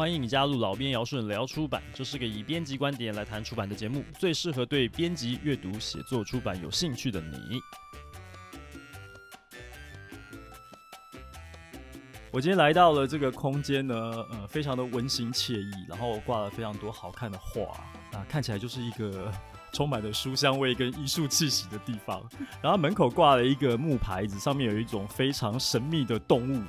欢迎你加入老编姚顺聊出版，这是个以编辑观点来谈出版的节目，最适合对编辑、阅读、写作、出版有兴趣的你。我今天来到了这个空间呢，呃，非常的温馨惬意，然后挂了非常多好看的画，啊，看起来就是一个 充满了书香味跟艺术气息的地方。然后门口挂了一个木牌子，上面有一种非常神秘的动物。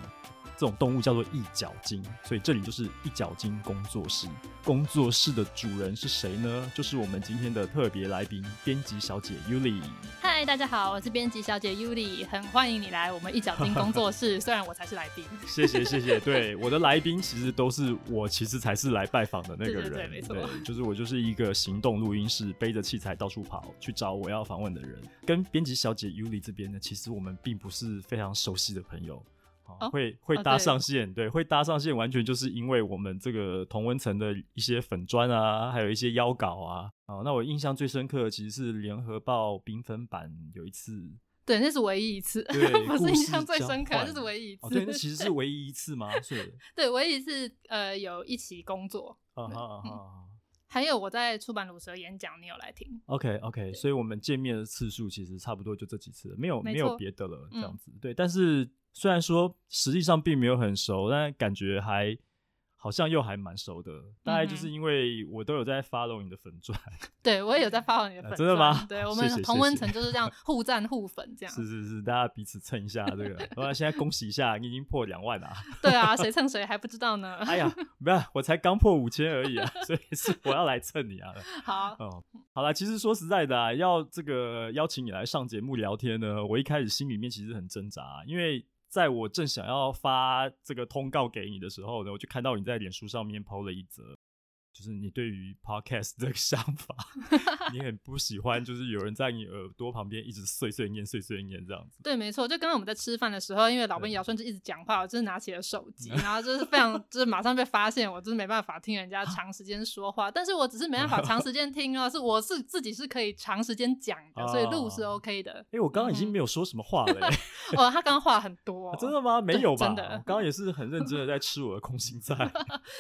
这种动物叫做一角鲸，所以这里就是一角鲸工作室。工作室的主人是谁呢？就是我们今天的特别来宾，编辑小姐 Yuli。嗨，大家好，我是编辑小姐 Yuli，很欢迎你来我们一角鲸工作室。虽然我才是来宾，谢谢谢谢。对，我的来宾其实都是我，其实才是来拜访的那个人。对，对，对，没错。就是我就是一个行动录音室，背着器材到处跑去找我要访问的人。跟编辑小姐 Yuli 这边呢，其实我们并不是非常熟悉的朋友。会会搭上线，哦、对，会搭上线，完全就是因为我们这个同温层的一些粉砖啊，还有一些邀稿啊。哦，那我印象最深刻的其实是联合报缤纷版有一次，对，那是唯一一次，不是印象最深刻，这是唯一一次。哦，对，那其实是 唯一一次吗？是，对，唯一一次，呃，有一起工作。啊哈啊哈。还有我在出版鲁蛇演讲，你有来听？OK OK，所以我们见面的次数其实差不多就这几次，没有没，没有别的了，这样子。嗯、对，但是虽然说实际上并没有很熟，但感觉还。好像又还蛮熟的，大概就是因为我都有在 follow 你的粉专，对我也有在 follow 你的粉钻，啊，真的吗？对，我们同温层就是这样 互赞互粉这样，是是是，大家彼此蹭一下这个。我现在恭喜一下，你已经破两万了。对啊，谁蹭谁还不知道呢？哎呀，不要，我才刚破五千而已啊，所以是我要来蹭你啊。好，哦，好了，其实说实在的，啊，要这个邀请你来上节目聊天呢，我一开始心里面其实很挣扎，因为。在我正想要发这个通告给你的时候呢，我就看到你在脸书上面抛了一则。就是你对于 podcast 的 想法，你很不喜欢，就是有人在你耳朵旁边一直碎碎念、碎碎念这样子。对，没错。就刚刚我们在吃饭的时候，因为老编姚顺就一直讲话，我就是拿起了手机，然后就是非常，就是马上被发现，我就是没办法听人家长时间说话。但是我只是没办法长时间听哦，是我是自己是可以长时间讲的，所以录是 OK 的。哎，我刚刚已经没有说什么话了。哦，他刚刚话很多。真的吗？没有吧？真的。刚刚也是很认真的在吃我的空心菜。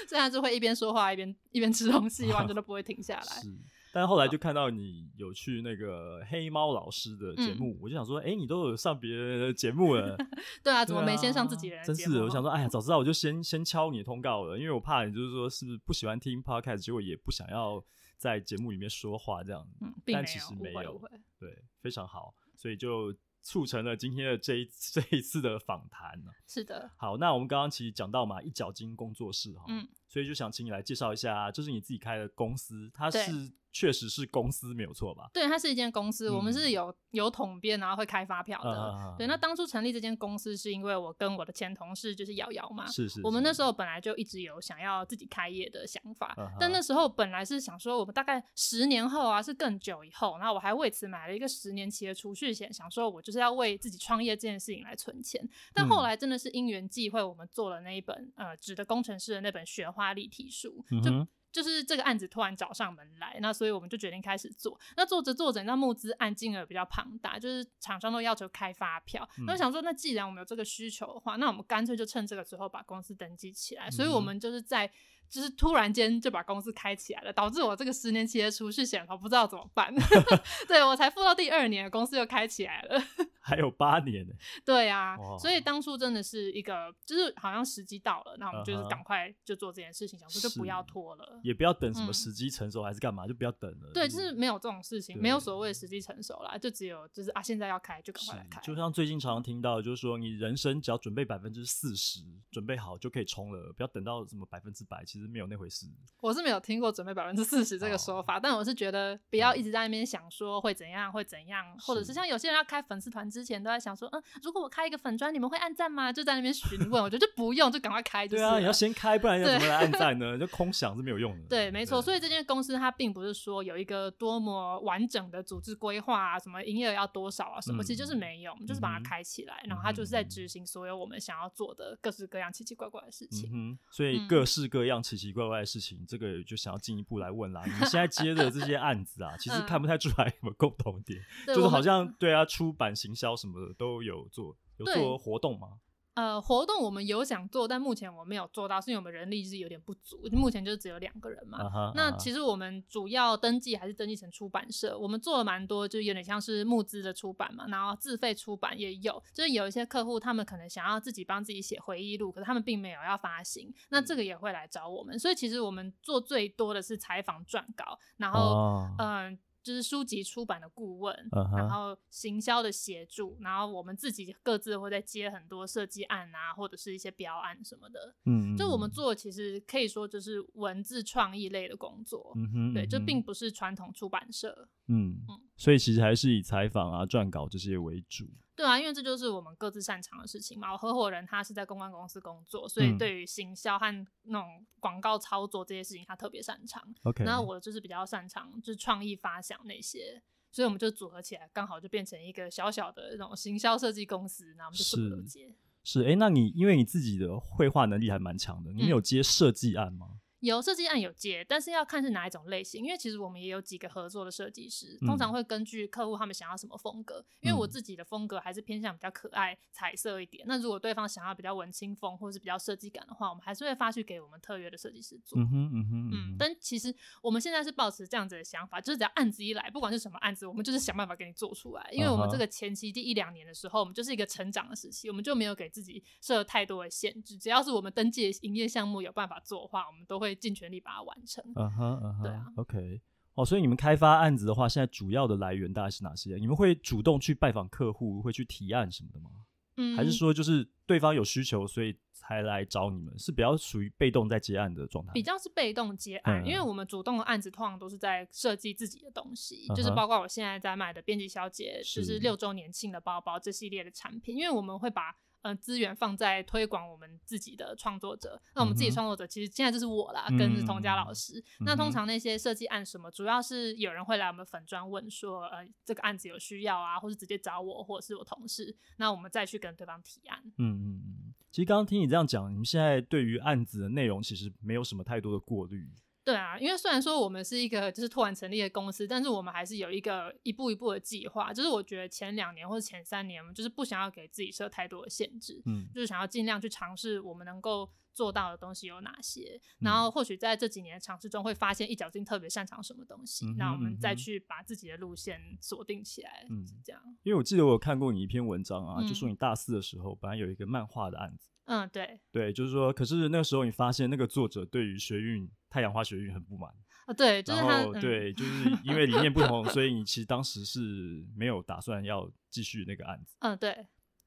这样就会一边说话一边一边吃东西，完全 都不会停下来。是，但后来就看到你有去那个黑猫老师的节目，嗯、我就想说，哎、欸，你都有上别人的节目了。对啊，怎么没先上自己人？真是，我想说，哎呀，早知道我就先先敲你的通告了，因为我怕你就是说是不是不喜欢听 podcast，结果也不想要在节目里面说话这样。嗯，但其实没有，对，非常好，所以就。促成了今天的这一这一次的访谈呢。是的。好，那我们刚刚其实讲到嘛，一角金工作室哈，嗯，所以就想请你来介绍一下，就是你自己开的公司，它是。确实是公司没有错吧？对，它是一间公司，嗯、我们是有有统编，然后会开发票的。啊、对，那当初成立这间公司是因为我跟我的前同事就是瑶瑶嘛，是，是是，我们那时候本来就一直有想要自己开业的想法，啊、但那时候本来是想说，我们大概十年后啊，是更久以后，然后我还为此买了一个十年期的储蓄险，想说我就是要为自己创业这件事情来存钱。但后来真的是因缘际会，我们做了那一本呃纸的工程师的那本雪花立体书，就。嗯就是这个案子突然找上门来，那所以我们就决定开始做。那做着做着，那募资案金额比较庞大，就是厂商都要求开发票。嗯、那我想说，那既然我们有这个需求的话，那我们干脆就趁这个时候把公司登记起来。嗯、所以我们就是在。就是突然间就把公司开起来了，导致我这个十年期的储蓄险我不知道怎么办。对，我才付到第二年，公司又开起来了，还有八年呢。对啊，所以当初真的是一个，就是好像时机到了，那我们就是赶快就做这件事情，想说就不要拖了，也不要等什么时机成熟还是干嘛，嗯、就不要等了。对，就是没有这种事情，没有所谓时机成熟啦，就只有就是啊，现在要开就赶快来开。就像最近常常听到，就是说你人生只要准备百分之四十，准备好就可以冲了，不要等到什么百分之百，其实没有那回事。我是没有听过准备百分之四十这个说法，哦、但我是觉得不要一直在那边想说会怎样会怎样，或者是像有些人要开粉丝团之前都在想说，嗯，如果我开一个粉砖，你们会按赞吗？就在那边询问，我觉得就不用，就赶快开就。对啊，你要先开，不然要怎么来按赞呢？就空想是没有用的。对，没错。所以这间公司它并不是说有一个多么完整的组织规划啊，什么营业额要多少啊，什么、嗯、其实就是没有，就是把它开起来，嗯、然后它就是在执行所有我们想要做的各式各样奇奇怪怪的事情。嗯，所以各式各样奇奇怪怪的事情，嗯、这个就。想要进一步来问啦，你们现在接的这些案子啊，其实看不太出来有什么共同点，嗯、就是好像对啊，出版、行销什么的都有做，有做活动吗？呃，活动我们有想做，但目前我没有做到，是因为我们人力是有点不足，目前就只有两个人嘛。Uh -huh, 那其实我们主要登记还是登记成出版社，我们做了蛮多，就有点像是募资的出版嘛，然后自费出版也有，就是有一些客户他们可能想要自己帮自己写回忆录，可是他们并没有要发行，那这个也会来找我们，所以其实我们做最多的是采访撰稿，然后嗯。Uh 就是书籍出版的顾问，uh -huh. 然后行销的协助，然后我们自己各自会在接很多设计案啊，或者是一些标案什么的。嗯，就我们做其实可以说就是文字创意类的工作。嗯哼，对，这并不是传统出版社。嗯嗯，所以其实还是以采访啊、撰稿这些为主。对啊，因为这就是我们各自擅长的事情嘛。我合伙人他是在公关公司工作，所以对于行销和那种广告操作这些事情，他特别擅长。OK，那我就是比较擅长就是创意发想那些，所以我们就组合起来，刚好就变成一个小小的那种行销设计公司。那我们就什么都接。是，哎、欸，那你因为你自己的绘画能力还蛮强的，你有接设计案吗？嗯有设计案有接，但是要看是哪一种类型，因为其实我们也有几个合作的设计师，通常会根据客户他们想要什么风格。因为我自己的风格还是偏向比较可爱、彩色一点。那如果对方想要比较文青风或者是比较设计感的话，我们还是会发去给我们特约的设计师做。嗯哼嗯哼嗯。但其实我们现在是保持这样子的想法，就是只要案子一来，不管是什么案子，我们就是想办法给你做出来。因为我们这个前期第一两年的时候，我们就是一个成长的时期，我们就没有给自己设太多的限制。只要是我们登记的营业项目有办法做的话，我们都会尽全力把它完。完成，嗯哼，嗯哼，对啊，OK，哦，所以你们开发案子的话，现在主要的来源大概是哪些？你们会主动去拜访客户，会去提案什么的吗？嗯，还是说就是对方有需求，所以才来找你们？是比较属于被动在接案的状态？比较是被动接案，嗯，因为我们主动的案子通常都是在设计自己的东西，嗯，就是包括我现在在卖的编辑小姐，就是六周年庆的包包这系列的产品，因为我们会把。呃，资源放在推广我们自己的创作者。那我们自己创作者，其实现在就是我啦，嗯、跟是童佳老师。嗯、那通常那些设计案什么，主要是有人会来我们粉专问说，呃，这个案子有需要啊，或是直接找我，或者是我同事，那我们再去跟对方提案。嗯嗯嗯。其实刚刚听你这样讲，你们现在对于案子的内容其实没有什么太多的过滤。对啊，因为虽然说我们是一个就是突然成立的公司，但是我们还是有一个一步一步的计划。就是我觉得前两年或者前三年，我们就是不想要给自己设太多的限制，嗯，就是想要尽量去尝试我们能够做到的东西有哪些。嗯、然后或许在这几年的尝试中，会发现一脚进特别擅长什么东西，那、嗯、我们再去把自己的路线锁定起来，嗯，是这样。因为我记得我有看过你一篇文章啊，嗯、就说你大四的时候本来有一个漫画的案子。嗯，对，对，就是说，可是那个时候你发现那个作者对于学运太阳花学运很不满啊，对，就是他，对，就是因为理念不同，所以你其实当时是没有打算要继续那个案子。嗯，对，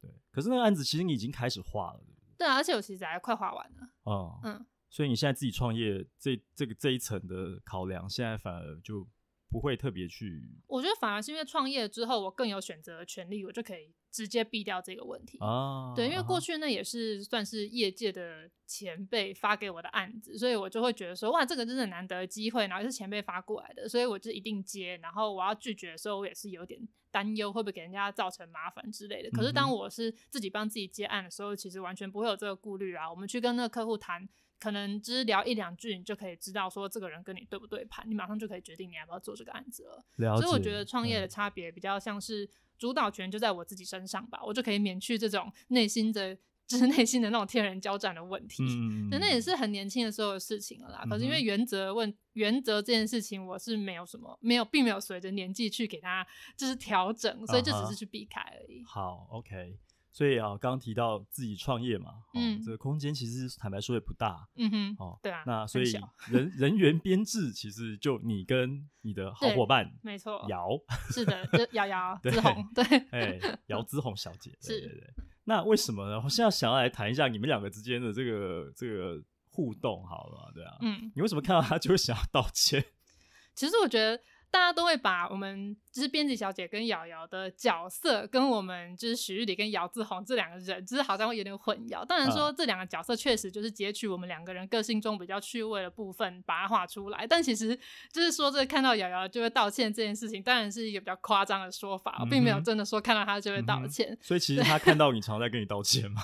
对，可是那个案子其实你已经开始画了，对不对？对啊，而且我其实还快画完了。哦，嗯，所以你现在自己创业，这这个这一层的考量，现在反而就不会特别去。我觉得反而是因为创业之后，我更有选择的权利，我就可以。直接避掉这个问题啊，对，因为过去那也是算是业界的前辈发给我的案子，所以我就会觉得说，哇，这个真的难得的机会，然后是前辈发过来的，所以我就一定接。然后我要拒绝的时候，我也是有点担忧，会不会给人家造成麻烦之类的。可是当我是自己帮自己接案的时候，其实完全不会有这个顾虑啊。我们去跟那个客户谈，可能只是聊一两句，你就可以知道说这个人跟你对不对盘，你马上就可以决定你要不要做这个案子了。了。所以我觉得创业的差别比较像是。主导权就在我自己身上吧，我就可以免去这种内心的，就是内心的那种天人交战的问题。嗯，那也是很年轻的时候的事情了啦。嗯、可是因为原则问原则这件事情，我是没有什么，没有，并没有随着年纪去给他就是调整，所以就只是去避开而已。Uh. 好，OK。所以啊，刚刚提到自己创业嘛，嗯，这个空间其实坦白说也不大，嗯哼，哦，对啊，那所以人人员编制其实就你跟你的好伙伴，没错，姚，是的，就姚姚姿红，对，哎，姚姿红小姐，对对对，那为什么呢？我现在想要来谈一下你们两个之间的这个这个互动，好了，对啊，嗯，你为什么看到他就会想要道歉？其实我觉得。大家都会把我们就是编辑小姐跟瑶瑶的角色，跟我们就是许玉里跟姚志宏这两个人，就是好像会有点混淆。当然说这两个角色确实就是截取我们两个人个性中比较趣味的部分，把它画出来。但其实就是说这看到瑶瑶就会道歉这件事情，当然是一个比较夸张的说法，我并没有真的说看到他就会道歉。嗯、所以其实他看到你常在跟你道歉吗？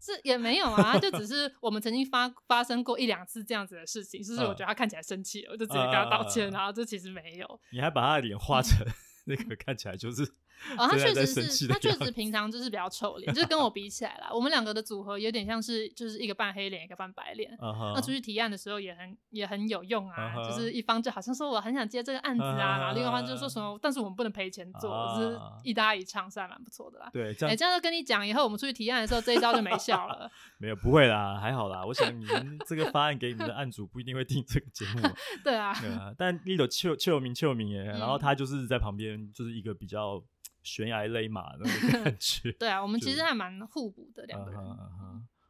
是也没有啊，就只是我们曾经发发生过一两次这样子的事情，就是我觉得他看起来生气了，我就直接跟他道歉，然后这其实没有。你还把他的脸画成 那个看起来就是 哦，他确实是，他确实平常就是比较臭脸，就是跟我比起来啦，我们两个的组合有点像是就是一个扮黑脸，一个扮白脸。Uh huh. 那出去提案的时候也很也很有用啊，uh huh. 就是一方就好像说我很想接这个案子啊，uh huh. 然后另外一方就说什么，但是我们不能赔钱做，uh. 就是一搭一唱，是还蛮不错的啦。对，这样、欸、这样就跟你讲，以后我们出去提案的时候，这一招就没效了。没有，不会啦，还好啦。我想你们这个方案给你们的案主不一定会听这个节目。对啊，对啊，但你有邱邱明邱明耶，然后他就是在旁边，就是一个比较。悬崖勒马的那种 感觉，对啊，我们其实还蛮互补的两个人。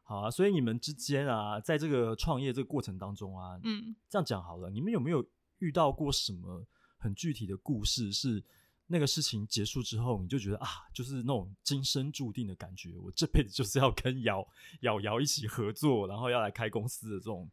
好啊，所以你们之间啊，在这个创业这个过程当中啊，嗯，这样讲好了，你们有没有遇到过什么很具体的故事？是那个事情结束之后，你就觉得啊，就是那种今生注定的感觉，我这辈子就是要跟瑶瑶瑶一起合作，然后要来开公司的这种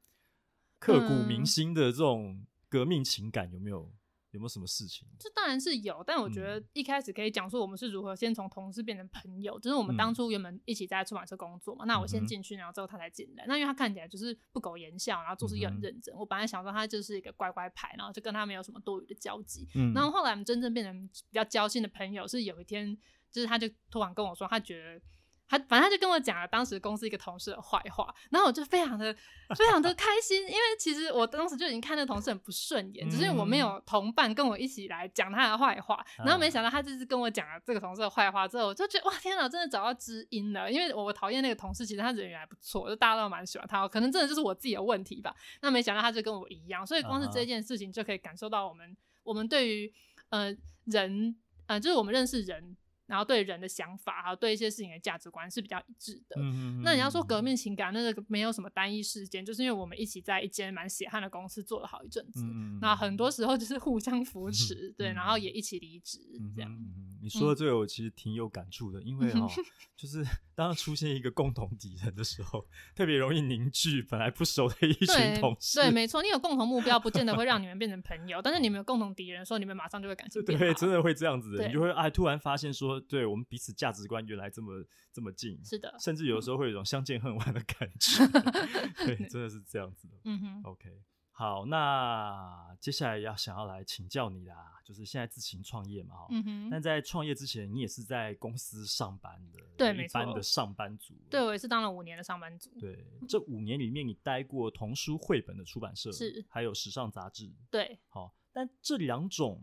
刻骨铭心的这种革命情感，有没有？有没有什么事情？这当然是有，但我觉得一开始可以讲说我们是如何先从同事变成朋友。就是我们当初原本一起在出版社工作嘛，嗯、那我先进去，然后之后他才进来。那因为他看起来就是不苟言笑，然后做事又很认真。嗯、我本来想说他就是一个乖乖牌，然后就跟他没有什么多余的交集。嗯、然后后来我们真正变成比较交心的朋友，是有一天，就是他就突然跟我说，他觉得。他反正他就跟我讲了当时公司一个同事的坏话，然后我就非常的非常的开心，因为其实我当时就已经看那个同事很不顺眼，只是我没有同伴跟我一起来讲他的坏话，然后没想到他就是跟我讲了这个同事的坏话之后，我就觉得哇天哪，真的找到知音了，因为我讨厌那个同事，其实他人缘还不错，就大家都蛮喜欢他，可能真的就是我自己的问题吧。那没想到他就跟我一样，所以光是这件事情就可以感受到我们我们对于呃人呃就是我们认识人。然后对人的想法，还有对一些事情的价值观是比较一致的。嗯、那你要说革命情感，那个没有什么单一事件，就是因为我们一起在一间蛮血汗的公司做了好一阵子。嗯、那很多时候就是互相扶持，嗯、对，然后也一起离职、嗯、这样、嗯。你说的这个我其实挺有感触的，因为哦，就是 当出现一个共同敌人的时候，特别容易凝聚本来不熟的一群同事。对，对，没错，你有共同目标，不见得会让你们变成朋友，但是你们有共同敌人的时候，你们马上就会感情变好。对，真的会这样子的，你就会哎，突然发现说。对我们彼此价值观原来这么这么近，是的，甚至有时候会有一种相见恨晚的感觉，对，真的是这样子的。嗯哼，OK，好，那接下来要想要来请教你啦，就是现在自行创业嘛，嗯哼，但在创业之前，你也是在公司上班的，对，一般的上班族，对，我也是当了五年的上班族，对，这五年里面你待过童书绘本的出版社，是，还有时尚杂志，对，好，但这两种，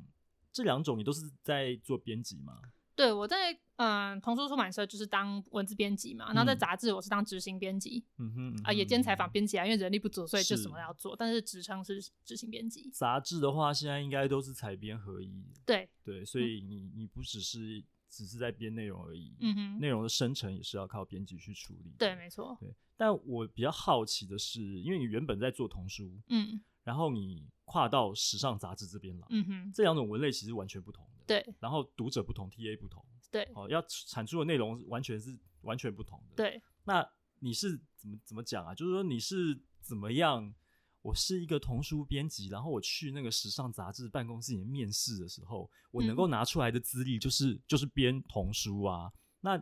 这两种你都是在做编辑吗？对，我在嗯童书出版社就是当文字编辑嘛，嗯、然后在杂志我是当执行编辑，嗯哼，啊也兼采访编辑啊，因为人力不足，所以就什么都要做，是但是职称是执行编辑。杂志的话，现在应该都是采编合一，对。对，所以你你不只是只是在编内容而已，嗯哼，内容的生成也是要靠编辑去处理，对，没错，对。但我比较好奇的是，因为你原本在做童书，嗯，然后你跨到时尚杂志这边了，嗯哼，这两种文类其实完全不同的。对，然后读者不同，TA 不同，对，哦，要产出的内容完全是完全不同的。对，那你是怎么怎么讲啊？就是说你是怎么样？我是一个童书编辑，然后我去那个时尚杂志办公室里面面试的时候，我能够拿出来的资历就是、嗯、就是编童书啊。那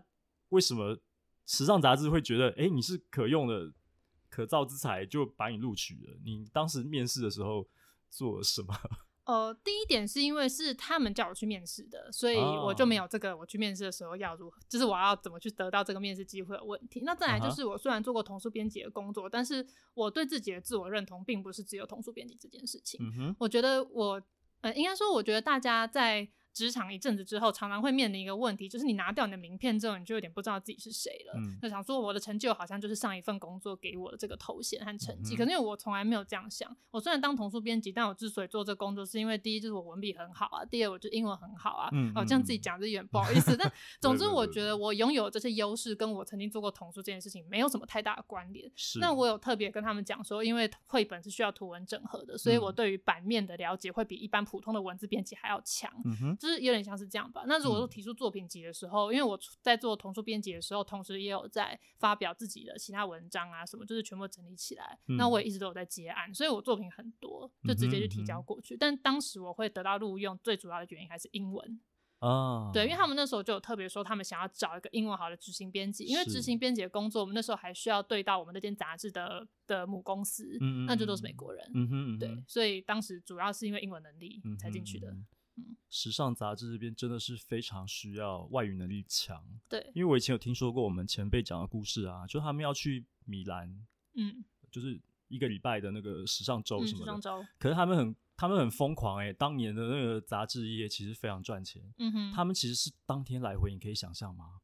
为什么时尚杂志会觉得，哎，你是可用的可造之材，就把你录取了？你当时面试的时候做了什么？呃，第一点是因为是他们叫我去面试的，所以我就没有这个我去面试的时候要如何，就是我要怎么去得到这个面试机会的问题。那再来就是我虽然做过童书编辑的工作，但是我对自己的自我认同并不是只有童书编辑这件事情。我觉得我，呃，应该说，我觉得大家在。职场一阵子之后，常常会面临一个问题，就是你拿掉你的名片之后，你就有点不知道自己是谁了。嗯，就想说我的成就好像就是上一份工作给我的这个头衔和成绩。嗯、可是因为我从来没有这样想。我虽然当童书编辑，但我之所以做这工作，是因为第一就是我文笔很好啊，第二我就英文很好啊。嗯，哦，这样自己讲就有点不好意思。但总之，我觉得我拥有这些优势，跟我曾经做过童书这件事情没有什么太大的关联。是。那我有特别跟他们讲说，因为绘本是需要图文整合的，所以我对于版面的了解会比一般普通的文字编辑还要强。就是有点像是这样吧。那如果说提出作品集的时候，嗯、因为我在做童书编辑的时候，同时也有在发表自己的其他文章啊，什么就是全部整理起来。嗯、那我也一直都有在接案，所以我作品很多，就直接就提交过去。嗯、哼但当时我会得到录用，最主要的原因还是英文哦。对，因为他们那时候就有特别说，他们想要找一个英文好的执行编辑，因为执行编辑的工作，我们那时候还需要对到我们那间杂志的的母公司，那就都是美国人。嗯哼对，所以当时主要是因为英文能力才进去的。嗯，时尚杂志这边真的是非常需要外语能力强。对，因为我以前有听说过我们前辈讲的故事啊，就他们要去米兰，嗯，就是一个礼拜的那个时尚周什么的，时尚周。可是他们很，他们很疯狂哎、欸，当年的那个杂志业其实非常赚钱。嗯哼，他们其实是当天来回，你可以想象吗？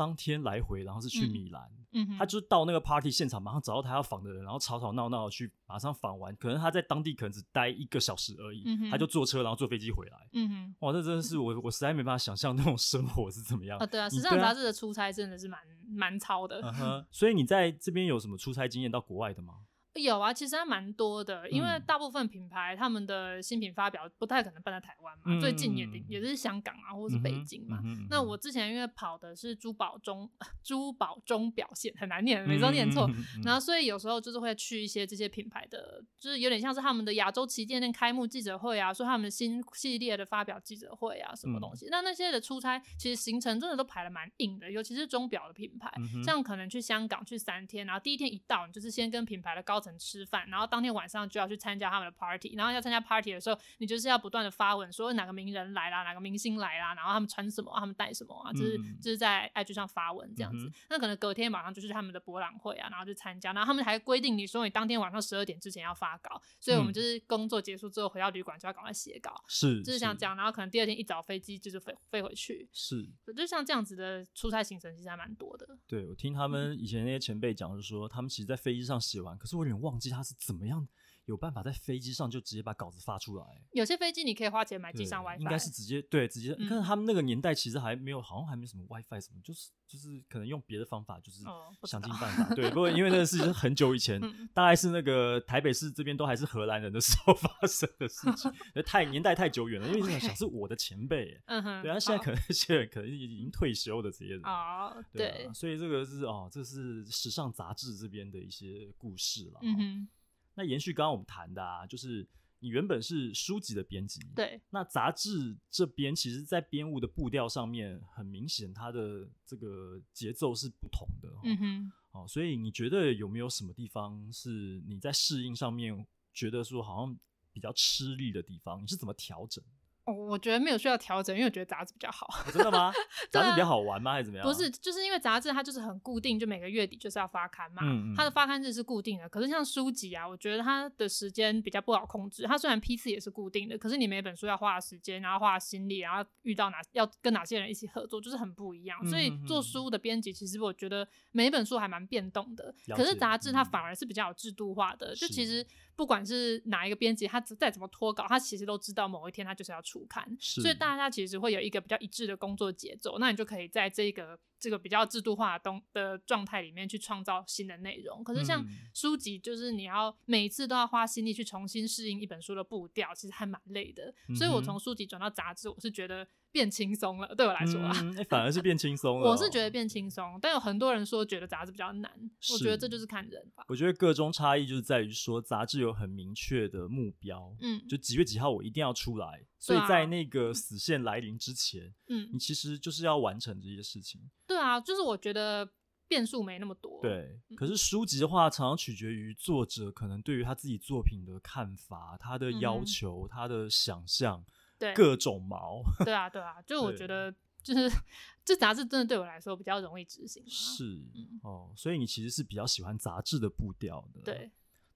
当天来回，然后是去米兰，嗯，嗯，他就到那个 party 现场，马上找到他要访的人，然后吵吵闹闹的去马上访完，可能他在当地可能只待一个小时而已，嗯，他就坐车，然后坐飞机回来，嗯哼，哇，这真的是我我实在没办法想象那种生活是怎么样啊，对啊，时尚杂志的出差真的是蛮蛮超的，嗯哼，所以你在这边有什么出差经验到国外的吗？有啊，其实还蛮多的，因为大部分品牌他们的新品发表不太可能办在台湾嘛，嗯、最近也也是香港啊，或者是北京嘛。嗯、那我之前因为跑的是珠宝钟 珠宝钟表现很难念，每次都念错，嗯、然后所以有时候就是会去一些这些品牌的，就是有点像是他们的亚洲旗舰店开幕记者会啊，说他们新系列的发表记者会啊，什么东西。嗯、那那些的出差其实行程真的都排的蛮硬的，尤其是钟表的品牌，嗯、像可能去香港去三天，然后第一天一到，你就是先跟品牌的高层吃饭，然后当天晚上就要去参加他们的 party，然后要参加 party 的时候，你就是要不断的发文说哪个名人来啦，哪个明星来啦，然后他们穿什么，他们带什么啊，就是、嗯、就是在 IG 上发文这样子。嗯、那可能隔天晚上就是他们的博览会啊，然后去参加，然后他们还规定你说你当天晚上十二点之前要发稿，所以我们就是工作结束之后回到旅馆就要赶快写稿，是，就是像这样，然后可能第二天一早飞机就是飞飞回去，是，就像这样子的出差行程其实还蛮多的。对，我听他们以前那些前辈讲，就是说、嗯、他们其实在飞机上写完，可是我有忘记他是怎么样。有办法在飞机上就直接把稿子发出来。有些飞机你可以花钱买机上 WiFi，应该是直接对直接。可是他们那个年代其实还没有，好像还没什么 WiFi 什么，就是就是可能用别的方法，就是想尽办法。对，不过因为那个事情是很久以前，大概是那个台北市这边都还是荷兰人的时候发生的事情，太年代太久远了。因为想是我的前辈，嗯哼，对啊，现在可能那些人可能已经退休的这些人啊，对，所以这个是哦，这是时尚杂志这边的一些故事了。嗯哼。那延续刚刚我们谈的啊，就是你原本是书籍的编辑，对。那杂志这边其实，在编务的步调上面，很明显它的这个节奏是不同的。嗯哼。哦，所以你觉得有没有什么地方是你在适应上面觉得说好像比较吃力的地方？你是怎么调整？我觉得没有需要调整，因为我觉得杂志比较好。哦、真的吗？杂志比较好玩吗？还是怎么样？不是，就是因为杂志它就是很固定，就每个月底就是要发刊嘛。嗯嗯，它的发刊日是固定的。可是像书籍啊，我觉得它的时间比较不好控制。它虽然批次也是固定的，可是你每本书要花的时间，然后花心力，然后遇到哪要跟哪些人一起合作，就是很不一样。所以做书的编辑，其实我觉得每一本书还蛮变动的。可是杂志它反而是比较有制度化的，就其实。不管是哪一个编辑，他再怎么拖稿，他其实都知道某一天他就是要出刊，所以大家其实会有一个比较一致的工作节奏，那你就可以在这个。这个比较制度化的东的状态里面去创造新的内容，可是像书籍，就是你要每次都要花心力去重新适应一本书的步调，其实还蛮累的。所以我从书籍转到杂志，我是觉得变轻松了。对我来说啊，嗯欸、反而是变轻松了、哦。我是觉得变轻松，但有很多人说觉得杂志比较难。我觉得这就是看人吧。我觉得个中差异就是在于说，杂志有很明确的目标，嗯，就几月几号我一定要出来。所以在那个死线来临之前，嗯，你其实就是要完成这些事情。对啊，就是我觉得变数没那么多。对，可是书籍的话，常常取决于作者可能对于他自己作品的看法、他的要求、他的想象，对，各种毛。对啊，对啊，就我觉得，就是这杂志真的对我来说比较容易执行。是哦，所以你其实是比较喜欢杂志的步调的。对。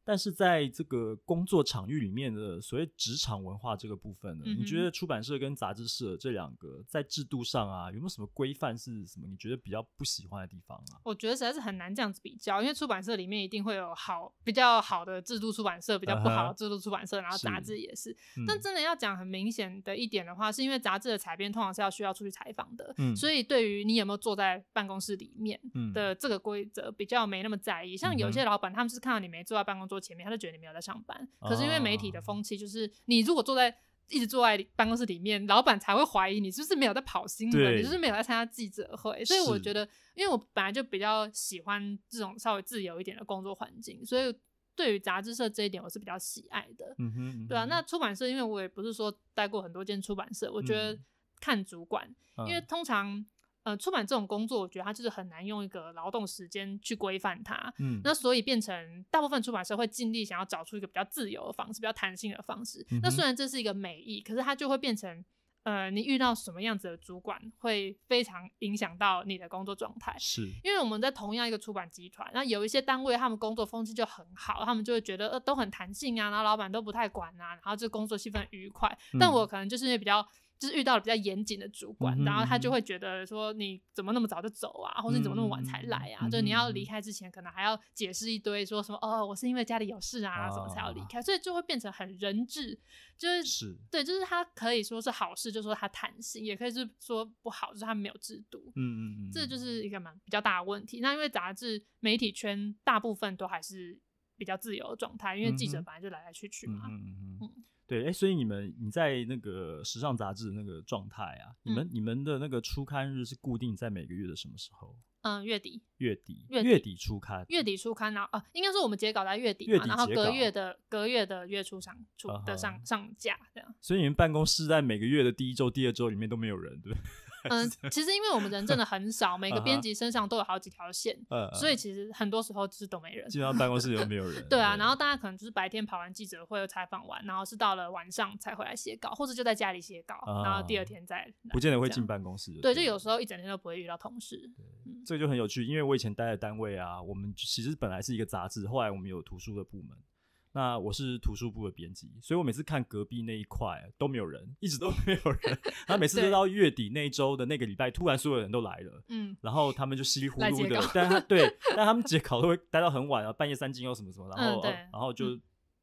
但是在这个工作场域里面的所谓职场文化这个部分呢，嗯、你觉得出版社跟杂志社这两个在制度上啊，有没有什么规范是什么？你觉得比较不喜欢的地方啊？我觉得实在是很难这样子比较，因为出版社里面一定会有好比较好的制度出版社，比较不好的制度出版社，uh huh、然后杂志也是。是但真的要讲很明显的一点的话，是因为杂志的采编通常是要需要出去采访的，嗯、所以对于你有没有坐在办公室里面的这个规则比较没那么在意。像有些老板，他们是看到你没坐在办公桌前面，他就觉得你没有。在上班，可是因为媒体的风气，就是你如果坐在一直坐在办公室里面，老板才会怀疑你是不是没有在跑新闻，对你是不是没有在参加记者会。所以我觉得，因为我本来就比较喜欢这种稍微自由一点的工作环境，所以对于杂志社这一点我是比较喜爱的。嗯哼，嗯哼，对啊。那出版社，因为我也不是说待过很多间出版社，我觉得看主管，嗯、因为通常。呃，出版这种工作，我觉得它就是很难用一个劳动时间去规范它。嗯，那所以变成大部分出版社会尽力想要找出一个比较自由的方式，比较弹性的方式。嗯、那虽然这是一个美意，可是它就会变成，呃，你遇到什么样子的主管，会非常影响到你的工作状态。是，因为我们在同样一个出版集团，那有一些单位他们工作风气就很好，他们就会觉得呃都很弹性啊，然后老板都不太管啊，然后这工作气氛愉快。嗯、但我可能就是因为比较。就是遇到了比较严谨的主管，嗯、然后他就会觉得说，你怎么那么早就走啊，或者你怎么那么晚才来啊？就你要离开之前，可能还要解释一堆，说什么哦，我是因为家里有事啊，什么才要离开，所以就会变成很人质，就是，是对，就是他可以说是好事，就是说他弹性，也可以是说不好，就是他没有制度。嗯嗯嗯，这就是一个蛮比较大的问题。那因为杂志媒体圈大部分都还是比较自由的状态，因为记者本来就来来去去嘛。嗯嗯嗯。对，哎、欸，所以你们你在那个时尚杂志的那个状态啊，嗯、你们你们的那个出刊日是固定在每个月的什么时候？嗯，月底。月底。月底，月底出刊。月底出刊，然后啊，应该是我们截稿在月底嘛，月底然后隔月的隔月的月初上出的上上架这样。所以你们办公室在每个月的第一周、第二周里面都没有人，对不对？嗯，其实因为我们人真的很少，每个编辑身上都有好几条线，所以其实很多时候就是都没人。基本上办公室里都没有人。对啊，然后大家可能就是白天跑完记者会、采访完，然后是到了晚上才回来写稿，或者就在家里写稿，然后第二天再。不见得会进办公室。对，就有时候一整天都不会遇到同事。这个就很有趣，因为我以前待的单位啊，我们其实本来是一个杂志，后来我们有图书的部门。那我是图书部的编辑，所以我每次看隔壁那一块都没有人，一直都 没有人。然后每次都到月底那一周的那个礼拜，突然所有人都来了，嗯，然后他们就稀里糊涂的，但他对，但他们解考都会待到很晚啊，半夜三更又什么什么，然后、然后就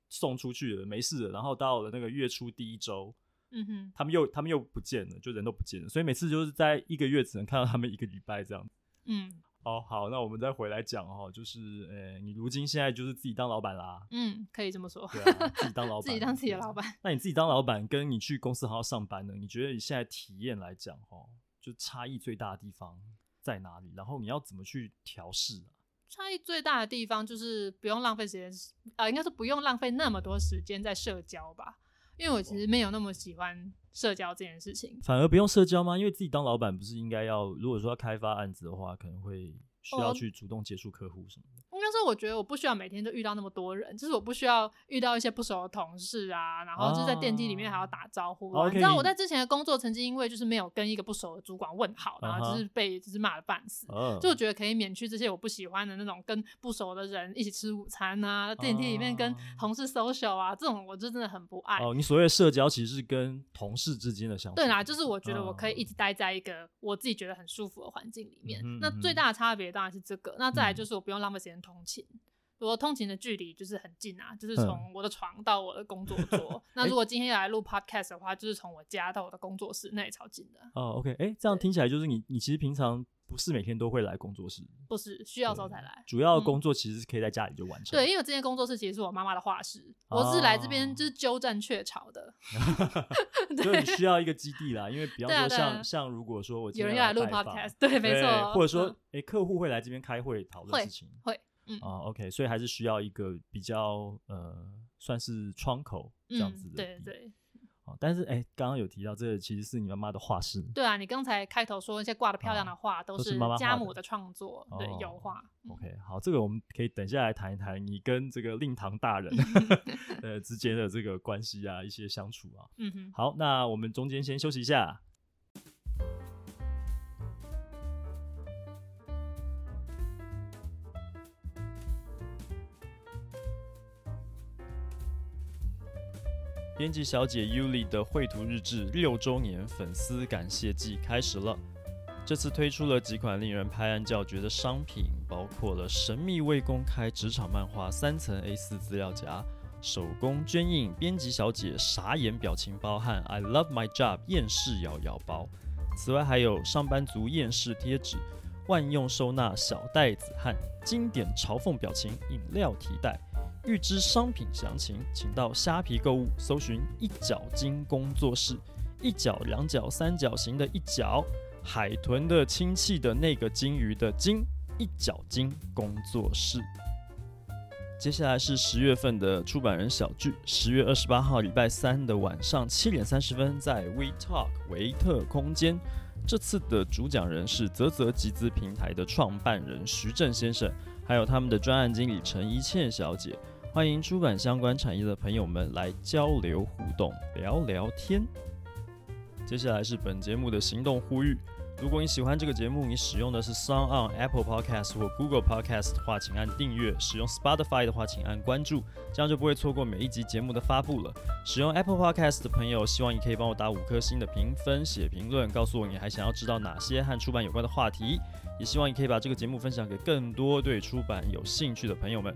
送出去了，没事了。然后到了那个月初第一周，嗯哼，他们又他们又不见了，就人都不见了，所以每次就是在一个月只能看到他们一个礼拜这样，嗯。哦，好，那我们再回来讲哦，就是，呃、欸，你如今现在就是自己当老板啦，嗯，可以这么说，对啊，自己当老 板，自己当自己的老板。那你自己当老板，跟你去公司好好上班呢？你觉得你现在体验来讲，哦，就差异最大的地方在哪里？然后你要怎么去调试啊？差异最大的地方就是不用浪费时间，呃，应该是不用浪费那么多时间在社交吧。因为我其实没有那么喜欢社交这件事情，反而不用社交吗？因为自己当老板不是应该要，如果说要开发案子的话，可能会需要去主动接触客户什么的。应该说，我觉得我不需要每天都遇到那么多人，就是我不需要遇到一些不熟的同事啊，然后就在电梯里面还要打招呼。啊、你知道我在之前的工作曾经因为就是没有跟一个不熟的主管问好，然后就是被就是骂了半死。Uh huh. 就我觉得可以免去这些我不喜欢的那种跟不熟的人一起吃午餐啊，电梯里面跟同事 social 啊，这种我就真的很不爱。哦，你所谓的社交其实是跟同事之间的相处。对啦，就是我觉得我可以一直待在一个我自己觉得很舒服的环境里面。Uh huh. 那最大的差别当然是这个。那再来就是我不用浪费时间通勤。我通勤的距离就是很近啊，就是从我的床到我的工作桌。嗯、那如果今天要来录 podcast 的话，就是从我家到我的工作室，那也超近的。哦，OK，哎、欸，这样听起来就是你，你其实平常不是每天都会来工作室，不是需要时候才来。主要的工作其实是可以在家里就完成。对，因为这间工作室其实是我妈妈的画室，哦、我是来这边就是鸠占鹊巢的。就你需要一个基地啦，因为比方说像、啊、像如果说我有人要来录 podcast，对，没错，或者说哎、欸、客户会来这边开会讨论事情，会。嗯、哦，OK，所以还是需要一个比较呃，算是窗口这样子的、嗯。对对。哦，但是哎，刚刚有提到这个其实是你妈妈的画室。对啊，你刚才开头说那些挂的漂亮的画都是家母的创作，对，油画。哦、OK，好，这个我们可以等下来谈一谈你跟这个令堂大人 呃之间的这个关系啊，一些相处啊。嗯哼。好，那我们中间先休息一下。编辑小姐 Yuli 的绘图日志六周年粉丝感谢季开始了。这次推出了几款令人拍案叫绝的商品，包括了神秘未公开职场漫画三层 A4 资料夹、手工绢印编辑小姐傻眼表情包和 I love my job 厌世摇摇包。此外，还有上班族厌世贴纸、万用收纳小袋子和经典嘲讽表情饮料提袋。预知商品详情，请到虾皮购物，搜寻“一角鲸工作室”，一角两角三角形的一角，海豚的亲戚的那个鲸鱼的鲸，一角鲸工作室。接下来是十月份的出版人小聚，十月二十八号礼拜三的晚上七点三十分，在 We Talk 维特空间。这次的主讲人是泽泽集资平台的创办人徐正先生，还有他们的专案经理陈一倩小姐。欢迎出版相关产业的朋友们来交流互动，聊聊天。接下来是本节目的行动呼吁。如果你喜欢这个节目，你使用的是 SoundOn、Apple Podcast 或 Google Podcast 的话，请按订阅；使用 Spotify 的话，请按关注，这样就不会错过每一集节目的发布了。使用 Apple Podcast 的朋友，希望你可以帮我打五颗星的评分、写评论，告诉我你还想要知道哪些和出版有关的话题。也希望你可以把这个节目分享给更多对出版有兴趣的朋友们。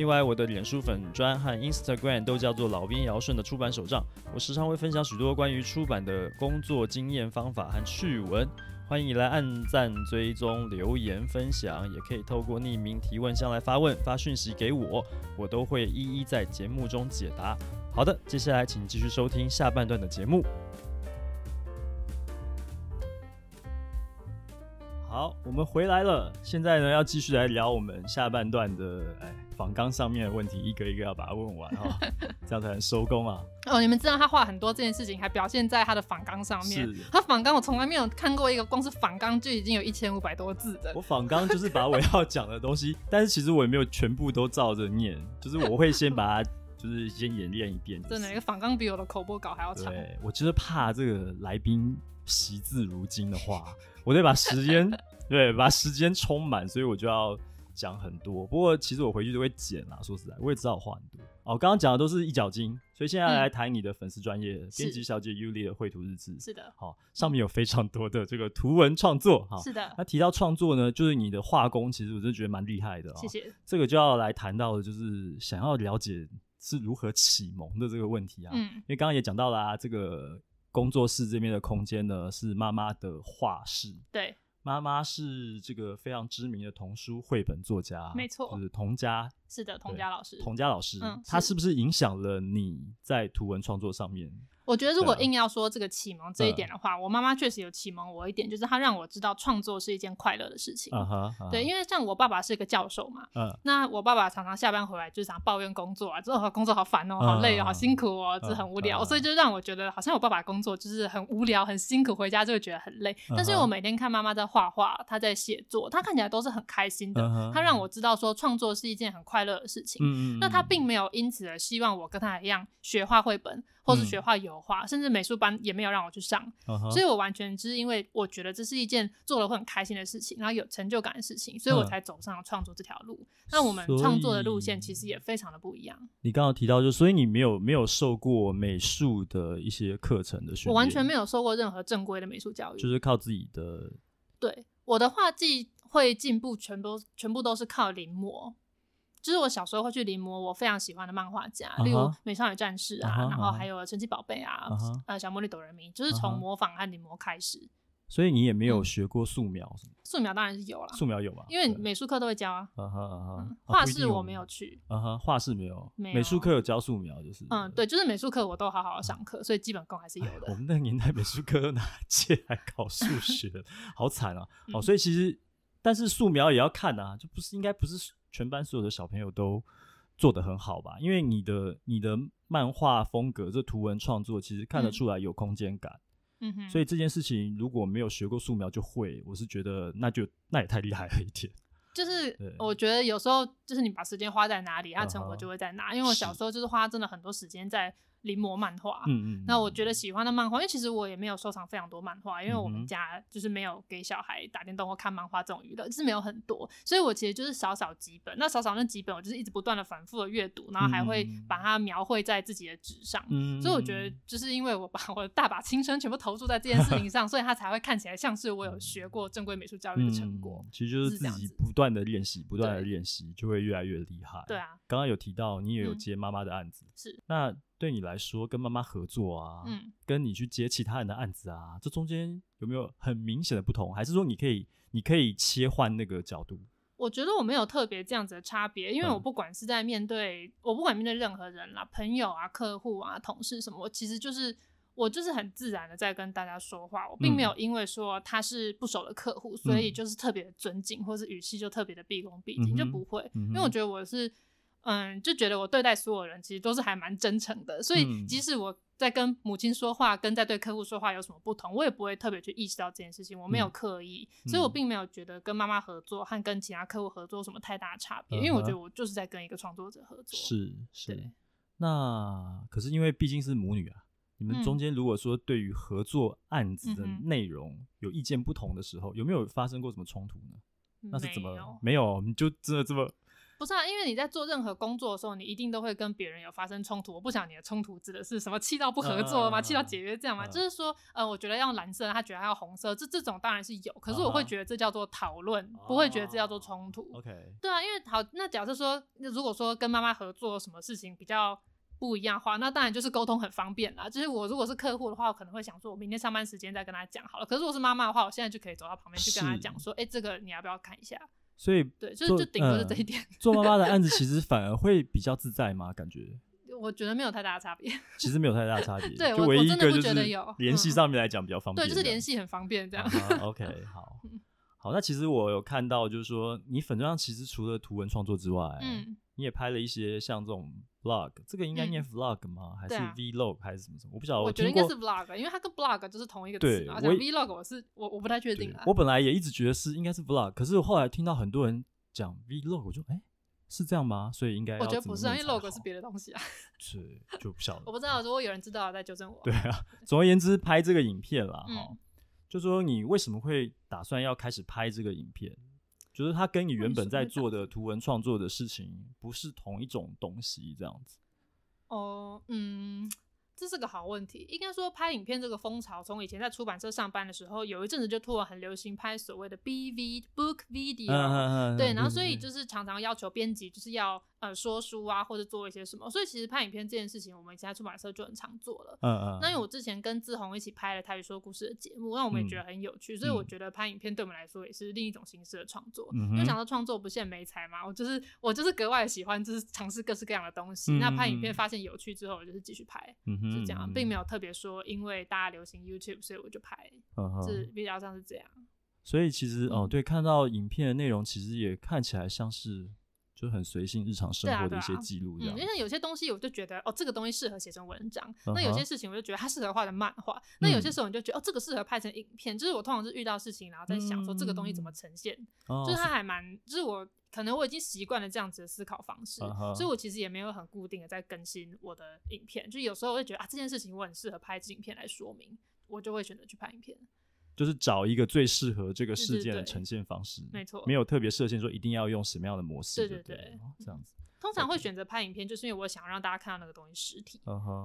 另外，我的脸书粉专和 Instagram 都叫做老兵尧舜的出版手账，我时常会分享许多关于出版的工作经验、方法和趣闻。欢迎你来按赞、追踪、留言、分享，也可以透过匿名提问箱来发问、发讯息给我，我都会一一在节目中解答。好的，接下来请继续收听下半段的节目。好，我们回来了，现在呢要继续来聊我们下半段的哎。访纲上面的问题，一个一个要把它问完哈，这样才能收工啊。哦，你们知道他画很多这件事情，还表现在他的仿纲上面。是，他仿纲我从来没有看过一个光是仿纲就已经有一千五百多字的。我仿纲就是把我要讲的东西，但是其实我也没有全部都照着念，就是我会先把它就是先演练一遍，就是。真的，一个仿纲比我的口播稿还要长。对，我就是怕这个来宾惜字如金的话，我得把时间 对把时间充满，所以我就要。讲很多，不过其实我回去都会剪啦。说实在，我也知道我话很多。哦，刚刚讲的都是一脚金，所以现在来谈你的粉丝专业编辑小姐 Yuli 的绘图日志。是的，好，上面有非常多的这个图文创作。哈，是的。那提到创作呢，就是你的画工，其实我真的觉得蛮厉害的。谢谢。这个就要来谈到的，就是想要了解是如何启蒙的这个问题啊。嗯。因为刚刚也讲到啦啊，这个工作室这边的空间呢，是妈妈的画室。对。妈妈是这个非常知名的童书绘本作家，没错，就是童佳，是的，童佳老师，童佳老师，嗯，他是不是影响了你在图文创作上面？我觉得如果硬要说这个启蒙这一点的话，我妈妈确实有启蒙我一点，就是她让我知道创作是一件快乐的事情。对，因为像我爸爸是一个教授嘛，那我爸爸常常下班回来就想抱怨工作啊，之后工作好烦哦，好累哦，好辛苦哦，这很无聊，所以就让我觉得好像我爸爸工作就是很无聊、很辛苦，回家就会觉得很累。但是我每天看妈妈在画画，她在写作，她看起来都是很开心的。她让我知道说创作是一件很快乐的事情。那她并没有因此而希望我跟她一样学画绘本。或是学画油画，嗯、甚至美术班也没有让我去上，uh huh. 所以我完全只是因为我觉得这是一件做了会很开心的事情，然后有成就感的事情，所以我才走上了创作这条路。那、嗯、我们创作的路线其实也非常的不一样。你刚刚提到就，就所以你没有没有受过美术的一些课程的训练，我完全没有受过任何正规的美术教育，就是靠自己的。对，我的画技会进步，全都全部都是靠临摹。就是我小时候会去临摹我非常喜欢的漫画家，例如《美少女战士》啊，然后还有《神奇宝贝》啊，呃，《小魔女哆瑞咪》，就是从模仿和临摹开始。所以你也没有学过素描什么？素描当然是有了，素描有吧？因为美术课都会教啊。画室我没有去。嗯哼，画室没有。美术课有教素描，就是。嗯，对，就是美术课我都好好的上课，所以基本功还是有的。我们那个年代美术课哪届还考数学？好惨啊！哦，所以其实，但是素描也要看啊，就不是应该不是。全班所有的小朋友都做得很好吧？因为你的你的漫画风格，这图文创作其实看得出来有空间感。嗯哼，所以这件事情如果没有学过素描就会，我是觉得那就那也太厉害了一点。就是我觉得有时候就是你把时间花在哪里，它成果就会在哪。因为我小时候就是花真的很多时间在。临摹漫画，嗯嗯，那我觉得喜欢的漫画，因为其实我也没有收藏非常多漫画，因为我们家就是没有给小孩打电动或看漫画这种娱乐，就是没有很多，所以我其实就是少少几本，那少少那几本，我就是一直不断的反复的阅读，然后还会把它描绘在自己的纸上，嗯，所以我觉得就是因为我把我的大把青春全部投注在这件事情上，所以它才会看起来像是我有学过正规美术教育的成果，其实就是自己不断的练习，不断的练习，就会越来越厉害。对啊，刚刚有提到你也有接妈妈的案子，是。那。对你来说，跟妈妈合作啊，嗯，跟你去接其他人的案子啊，这中间有没有很明显的不同？还是说你可以，你可以切换那个角度？我觉得我没有特别这样子的差别，因为我不管是在面对，嗯、我不管面对任何人啦，朋友啊、客户啊、同事什么，我其实就是我就是很自然的在跟大家说话，我并没有因为说他是不熟的客户，嗯、所以就是特别的尊敬，或是语气就特别的毕恭毕敬，嗯、就不会，嗯、因为我觉得我是。嗯，就觉得我对待所有人其实都是还蛮真诚的，所以即使我在跟母亲说话，跟在对客户说话有什么不同，我也不会特别去意识到这件事情，我没有刻意，嗯、所以我并没有觉得跟妈妈合作和跟其他客户合作有什么太大的差别，嗯、因为我觉得我就是在跟一个创作者合作。是是，那可是因为毕竟是母女啊，你们中间如果说对于合作案子的内容有意见不同的时候，嗯、有没有发生过什么冲突呢？那是怎么没有？没有，你就真的这么。不是啊，因为你在做任何工作的时候，你一定都会跟别人有发生冲突。我不想你的冲突指的是什么气到不合作吗？气、uh, 到解约这样吗？Uh, 就是说，呃，我觉得要蓝色，他觉得他要红色，这这种当然是有。可是我会觉得这叫做讨论，uh. 不会觉得这叫做冲突。Uh, OK。对啊，因为好，那假设说，如果说跟妈妈合作什么事情比较不一样的话，那当然就是沟通很方便啦。就是我如果是客户的话，我可能会想说，我明天上班时间再跟他讲好了。可是如果是妈妈的话，我现在就可以走到旁边去跟他讲说，哎是，这个你要不要看一下？所以对，就是就顶多是这一点。做妈妈的案子其实反而会比较自在吗？感觉？我觉得没有太大的差别。其实没有太大的差别。对，就唯一一个就是联系上面来讲比较方便。对，就是联系很方便这样。Uh, OK，好，好。那其实我有看到，就是说你粉砖上其实除了图文创作之外，嗯。你也拍了一些像这种 vlog，这个应该念 vlog 吗？还是 vlog 还是什么什么？我不晓得。我觉得应该是 vlog，因为它跟 blog 就是同一个词嘛。对，vlog 我是我我不太确定。我本来也一直觉得是应该是 vlog，可是我后来听到很多人讲 vlog，我就哎是这样吗？所以应该我觉得不是，因为 log 是别的东西啊。是就不晓得。我不知道，如果有人知道再纠正我。对啊，总而言之，拍这个影片啦，哈，就说你为什么会打算要开始拍这个影片？就是它跟你原本在做的图文创作的事情不是同一种东西，这样子。哦，嗯。这是个好问题，应该说拍影片这个风潮，从以前在出版社上班的时候，有一阵子就突然很流行拍所谓的 BV book video，、啊、对，然后所以就是常常要求编辑就是要呃说书啊，或者做一些什么，所以其实拍影片这件事情，我们以前在出版社就很常做了。嗯嗯。那因为我之前跟志宏一起拍了台语说故事的节目，那我们也觉得很有趣，嗯、所以我觉得拍影片对我们来说也是另一种形式的创作。嗯哼。因为想到创作不限媒材嘛，我就是我就是格外喜欢就是尝试各式各样的东西。嗯、那拍影片发现有趣之后，我就是继续拍，是这样，并没有。特别说，因为大家流行 YouTube，所以我就拍，是比较像是这样。所以其实哦，对，看到影片的内容，其实也看起来像是就很随性日常生活的一些记录这样。因为有些东西我就觉得哦，这个东西适合写成文章；那有些事情我就觉得它适合画成漫画；那有些时候你就觉得哦，这个适合拍成影片。就是我通常是遇到事情，然后在想说这个东西怎么呈现，就是它还蛮，就是我。可能我已经习惯了这样子的思考方式，uh huh. 所以我其实也没有很固定的在更新我的影片。就有时候我会觉得啊，这件事情我很适合拍影片来说明，我就会选择去拍影片。就是找一个最适合这个事件的呈现方式，没错，没有特别设限说一定要用什么样的模式，对对对，这样子。通常会选择拍影片，就是因为我想让大家看到那个东西实体，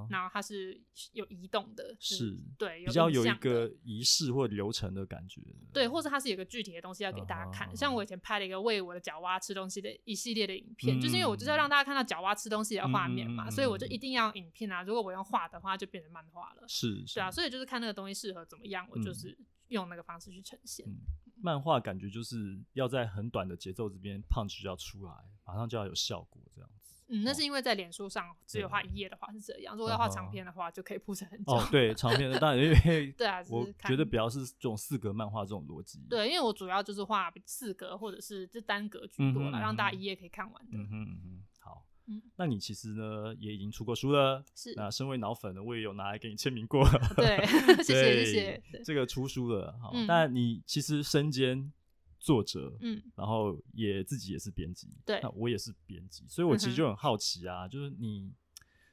然后它是有移动的，是对，比较有一个仪式或流程的感觉，对，或者它是有个具体的东西要给大家看。像我以前拍了一个喂我的角蛙吃东西的一系列的影片，就是因为我就是要让大家看到角蛙吃东西的画面嘛，所以我就一定要影片啊。如果我用画的话，就变成漫画了，是，是啊，所以就是看那个东西适合怎么样，我就是用那个方式去呈现。漫画感觉就是要在很短的节奏这边，punch 就要出来，马上就要有效果，这样子。嗯，那是因为在脸书上只有画一页的话是这样，如果要画长篇的话，就可以铺成很久。哦，对，长篇的当然因为对啊，我觉得比较是这种四格漫画这种逻辑。对，因为我主要就是画四格或者是就单格居多了，让大家一页可以看完的。嗯哼嗯哼。嗯，那你其实呢也已经出过书了，是。那身为脑粉呢，我也有拿来给你签名过。对，谢谢谢谢。这个出书了，好，但你其实身兼作者，嗯，然后也自己也是编辑，对，那我也是编辑，所以我其实就很好奇啊，就是你，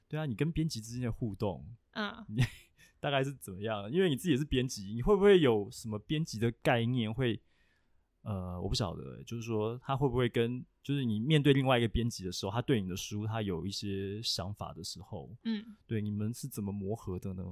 对啊，你跟编辑之间的互动，嗯，你 大概是怎么样？因为你自己也是编辑，你会不会有什么编辑的概念会？呃，我不晓得，就是说他会不会跟，就是你面对另外一个编辑的时候，他对你的书他有一些想法的时候，嗯，对，你们是怎么磨合的呢？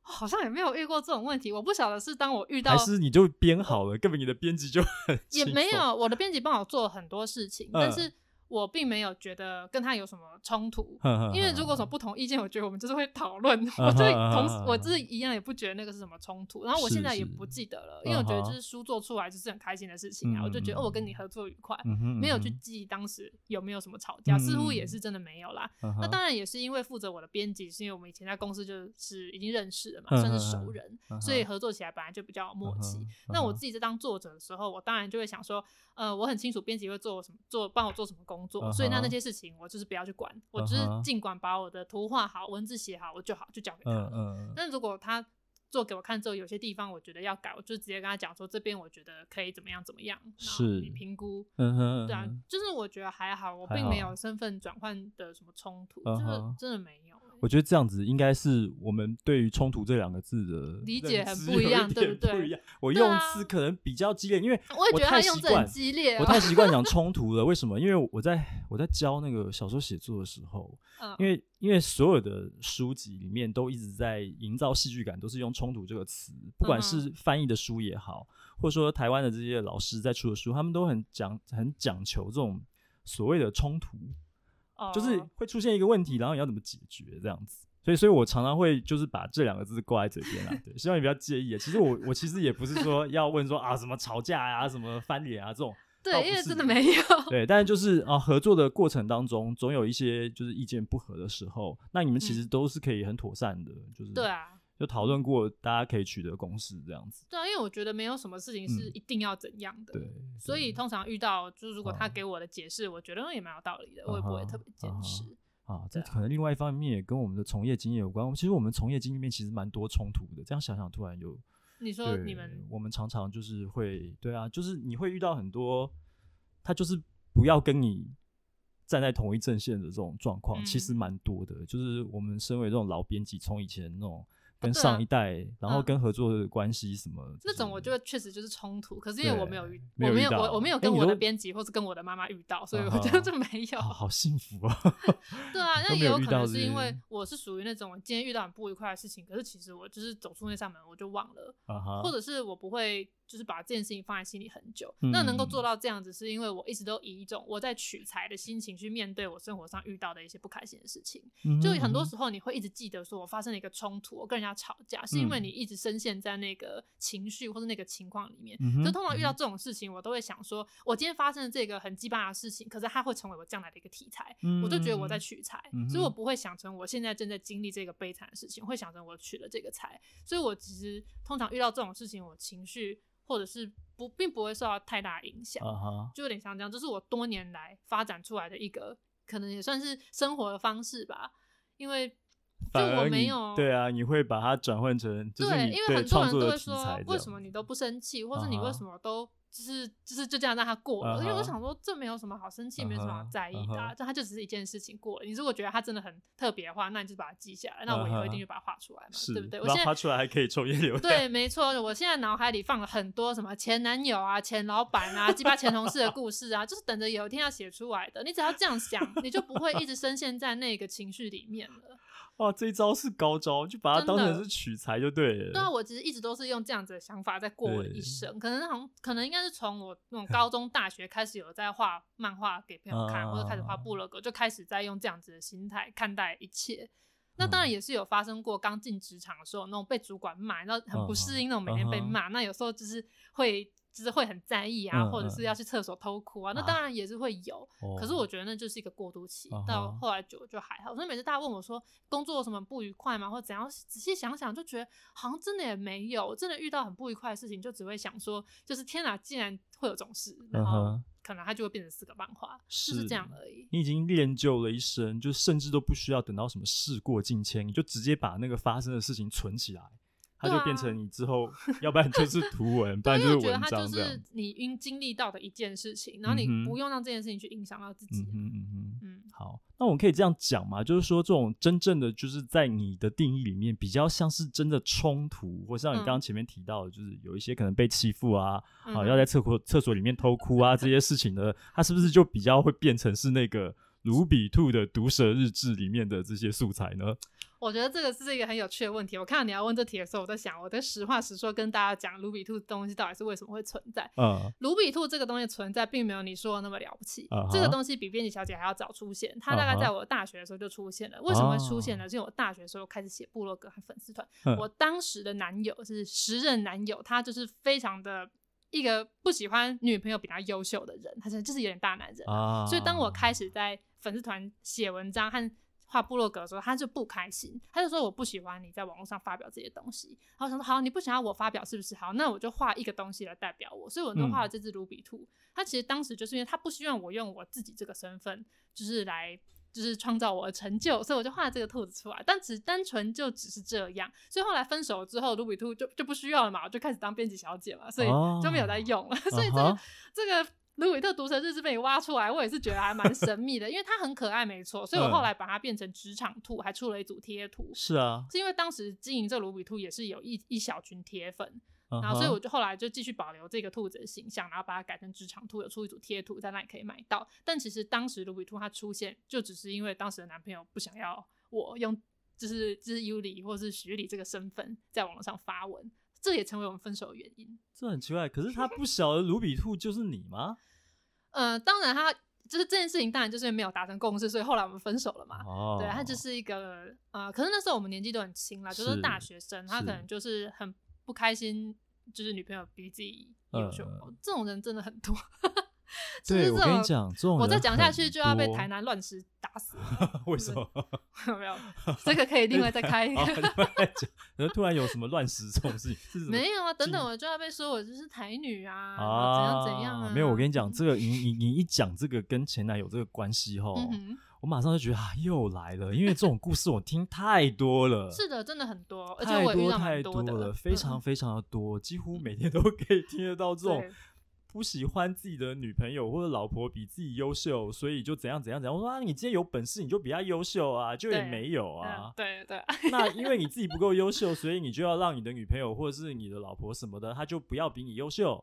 好像也没有遇过这种问题，我不晓得是当我遇到，还是你就编好了，根本你的编辑就很也没有，我的编辑帮我做了很多事情，嗯、但是。我并没有觉得跟他有什么冲突，因为如果有什么不同意见，我觉得我们就是会讨论。我就同时，我自己一样也不觉得那个是什么冲突。然后我现在也不记得了，因为我觉得就是书做出来就是很开心的事情啊。我就觉得哦，我跟你合作愉快，没有去记当时有没有什么吵架，似乎也是真的没有啦。那当然也是因为负责我的编辑，是因为我们以前在公司就是已经认识了嘛，算是熟人，所以合作起来本来就比较有默契。那我自己在当作者的时候，我当然就会想说，呃，我很清楚编辑会做什么，做帮我做什么工工作，uh -huh. 所以那那些事情我就是不要去管，uh -huh. 我就是尽管把我的图画好，文字写好，我就好，就交给他了。Uh -huh. 但如果他做给我看之后，有些地方我觉得要改，我就直接跟他讲说，这边我觉得可以怎么样怎么样，是你评估。嗯哼对啊，就是我觉得还好，我并没有身份转换的什么冲突，就是真的没有。我觉得这样子应该是我们对于“冲突”这两个字的理解很不一样，对不对？我用词可能比较激烈，因为我太习惯，我太习惯讲冲 突了。为什么？因为我在我在教那个小说写作的时候，因为因为所有的书籍里面都一直在营造戏剧感，都是用“冲突”这个词，不管是翻译的书也好，或者说台湾的这些老师在出的书，他们都很讲很讲求这种所谓的冲突。就是会出现一个问题，然后你要怎么解决这样子，所以，所以我常常会就是把这两个字挂在嘴边啊，对，希望你不要介意。其实我我其实也不是说要问说啊什么吵架呀、啊、什么翻脸啊这种，对，因为真的没有。对，但是就是啊合作的过程当中，总有一些就是意见不合的时候，那你们其实都是可以很妥善的，嗯、就是对啊。就讨论过，大家可以取得共识这样子。对啊，因为我觉得没有什么事情是一定要怎样的。嗯、对。所以通常遇到，就是如果他给我的解释、啊，我觉得也蛮有道理的，我也不会特别坚持。啊，这可能另外一方面也跟我们的从业经验有关。其实我们从业经验面其实蛮多冲突的。这样想想，突然就你说你们，我们常常就是会，对啊，就是你会遇到很多，他就是不要跟你站在同一阵线的这种状况、嗯，其实蛮多的。就是我们身为这种老编辑，从以前那种。跟上一代、啊，然后跟合作的关系什么、嗯，那种我觉得确实就是冲突。可是因为我没有遇，我没有我我没有跟我的编辑或是跟我的妈妈遇到，所以我觉得这没有。好，好幸福啊！对啊，那也有可能是因为我是属于那种今天遇到很不愉快的事情，可是其实我就是走出那扇门我就忘了、啊，或者是我不会。就是把这件事情放在心里很久，嗯、那能够做到这样子，是因为我一直都以一种我在取材的心情去面对我生活上遇到的一些不开心的事情。嗯、就很多时候你会一直记得说，我发生了一个冲突，我跟人家吵架，是因为你一直深陷在那个情绪或者那个情况里面。嗯、可是通常遇到这种事情，我都会想说，我今天发生了这个很鸡巴的事情，可是它会成为我将来的一个题材，嗯、我就觉得我在取材、嗯，所以我不会想成我现在正在经历这个悲惨的事情，会想成我取了这个材。所以我其实通常遇到这种事情，我情绪或者是。不，并不会受到太大影响，uh -huh. 就有点像这样，这是我多年来发展出来的一个，可能也算是生活的方式吧。因为就我没有，对啊，你会把它转换成，对，因为很多人都会说，为什么你都不生气，或是你为什么都。就是就是就这样让他过了，uh -huh. 因为我想说这没有什么好生气，uh -huh. 没有什么好在意的，啊，这，uh -huh. 他就只是一件事情过了。你如果觉得他真的很特别的话，那你就把它记下来。Uh. 那我以后一定就把它画出来嘛，uh. 对不对？我现在画出来还可以抽烟流。对，没错，我现在脑海里放了很多什么前男友啊、前老板啊、鸡巴前同事的故事啊，就是等着有一天要写出来的。你只要这样想，你就不会一直深陷在那个情绪里面了。哇，这一招是高招，就把它当成是取材就对了。对啊，我其实一直都是用这样子的想法在过我的一生。可能好像，可能应该是从我那种 高中、大学开始有在画漫画给朋友看，啊、或者开始画部落格，就开始在用这样子的心态看待一切。那当然也是有发生过，刚进职场的时候那种被主管骂，然后很不适应那种每天被骂、啊。那有时候就是会。就是会很在意啊，或者是要去厕所偷哭啊，嗯、那当然也是会有、啊。可是我觉得那就是一个过渡期，哦、到后来就就还好。所以每次大家问我说工作有什么不愉快吗，或者怎样，仔细想想就觉得好像真的也没有。真的遇到很不愉快的事情，就只会想说，就是天哪，竟然会有这种事，然后可能它就会变成四个漫画，就是这样而已。你已经练就了一身，就甚至都不需要等到什么事过境迁，你就直接把那个发生的事情存起来。它就变成你之后，要不然就是图文，不然就是文章就是你应经历到的一件事情，然后你不用让这件事情去影响到自己。嗯嗯嗯嗯。好，那我们可以这样讲嘛？就是说，这种真正的就是在你的定义里面，比较像是真的冲突，或像你刚刚前面提到的，就是有一些可能被欺负啊，嗯、啊，要在厕所厕所里面偷哭啊这些事情呢，它是不是就比较会变成是那个卢比兔的毒舌日志里面的这些素材呢？我觉得这个是一个很有趣的问题。我看到你要问这题的时候，我在想，我在实话实说跟大家讲卢比兔东西到底是为什么会存在。嗯，卢比兔这个东西存在，并没有你说的那么了不起。Uh -huh. 这个东西比编辑小姐还要早出现，它大概在我大学的时候就出现了。Uh -huh. 为什么会出现呢？是因为我大学的时候开始写部落格和粉丝团。Uh -huh. 我当时的男友是时任男友，他就是非常的一个不喜欢女朋友比他优秀的人，他是就是有点大男人。Uh -huh. 所以当我开始在粉丝团写文章和画部落格的时候，他就不开心，他就说我不喜欢你在网络上发表这些东西。然后我想说好，你不想要我发表是不是？好，那我就画一个东西来代表我，所以我就画了这只卢比兔。他、嗯、其实当时就是因为他不希望我用我自己这个身份，就是来就是创造我的成就，所以我就画了这个兔子出来。但只单纯就只是这样，所以后来分手之后，卢比兔就就不需要了嘛，我就开始当编辑小姐嘛，所以就没有再用了。哦、所以这个、uh-huh. 这个。卢比特毒蛇日志被你挖出来，我也是觉得还蛮神秘的，因为它很可爱，没错，所以我后来把它变成职场兔，还出了一组贴图。是啊，是因为当时经营这卢比兔也是有一一小群铁粉，uh-huh. 然后所以我就后来就继续保留这个兔子的形象，然后把它改成职场兔，有出一组贴图在那里可以买到。但其实当时卢比兔它出现，就只是因为当时的男朋友不想要我用，就是就是尤里或是徐里这个身份在网络上发文。这也成为我们分手的原因。这很奇怪，可是他不晓得卢比兔就是你吗？呃，当然，他就是这件事情，当然就是没有达成共识，所以后来我们分手了嘛。哦，对，他就是一个呃，可是那时候我们年纪都很轻啦，就是大学生，他可能就是很不开心，就是女朋友比自己优秀，呃，这种人真的很多。对，我跟你讲，这种我再讲下去就要被台南乱石打死。为什 么？没有，这个可以另外再开一个。然后突然有什么乱石这种事情？没有啊，等等，我就要被说我就是台女啊，啊怎样怎样啊？没有，我跟你讲，这个你你你一讲这个跟前男友这个关系后，嗯、我马上就觉得啊，又来了，因为这种故事我听太多了。是的，真的很多，而且我遇太多了，非常非常的多，几乎每天都可以听得到这种。不喜欢自己的女朋友或者老婆比自己优秀，所以就怎样怎样怎样。我说啊，你今天有本事你就比她优秀啊，就也没有啊。对对，对。那因为你 自己不够优秀，所以你就要让你的女朋友或者是你的老婆什么的，她就不要比你优秀。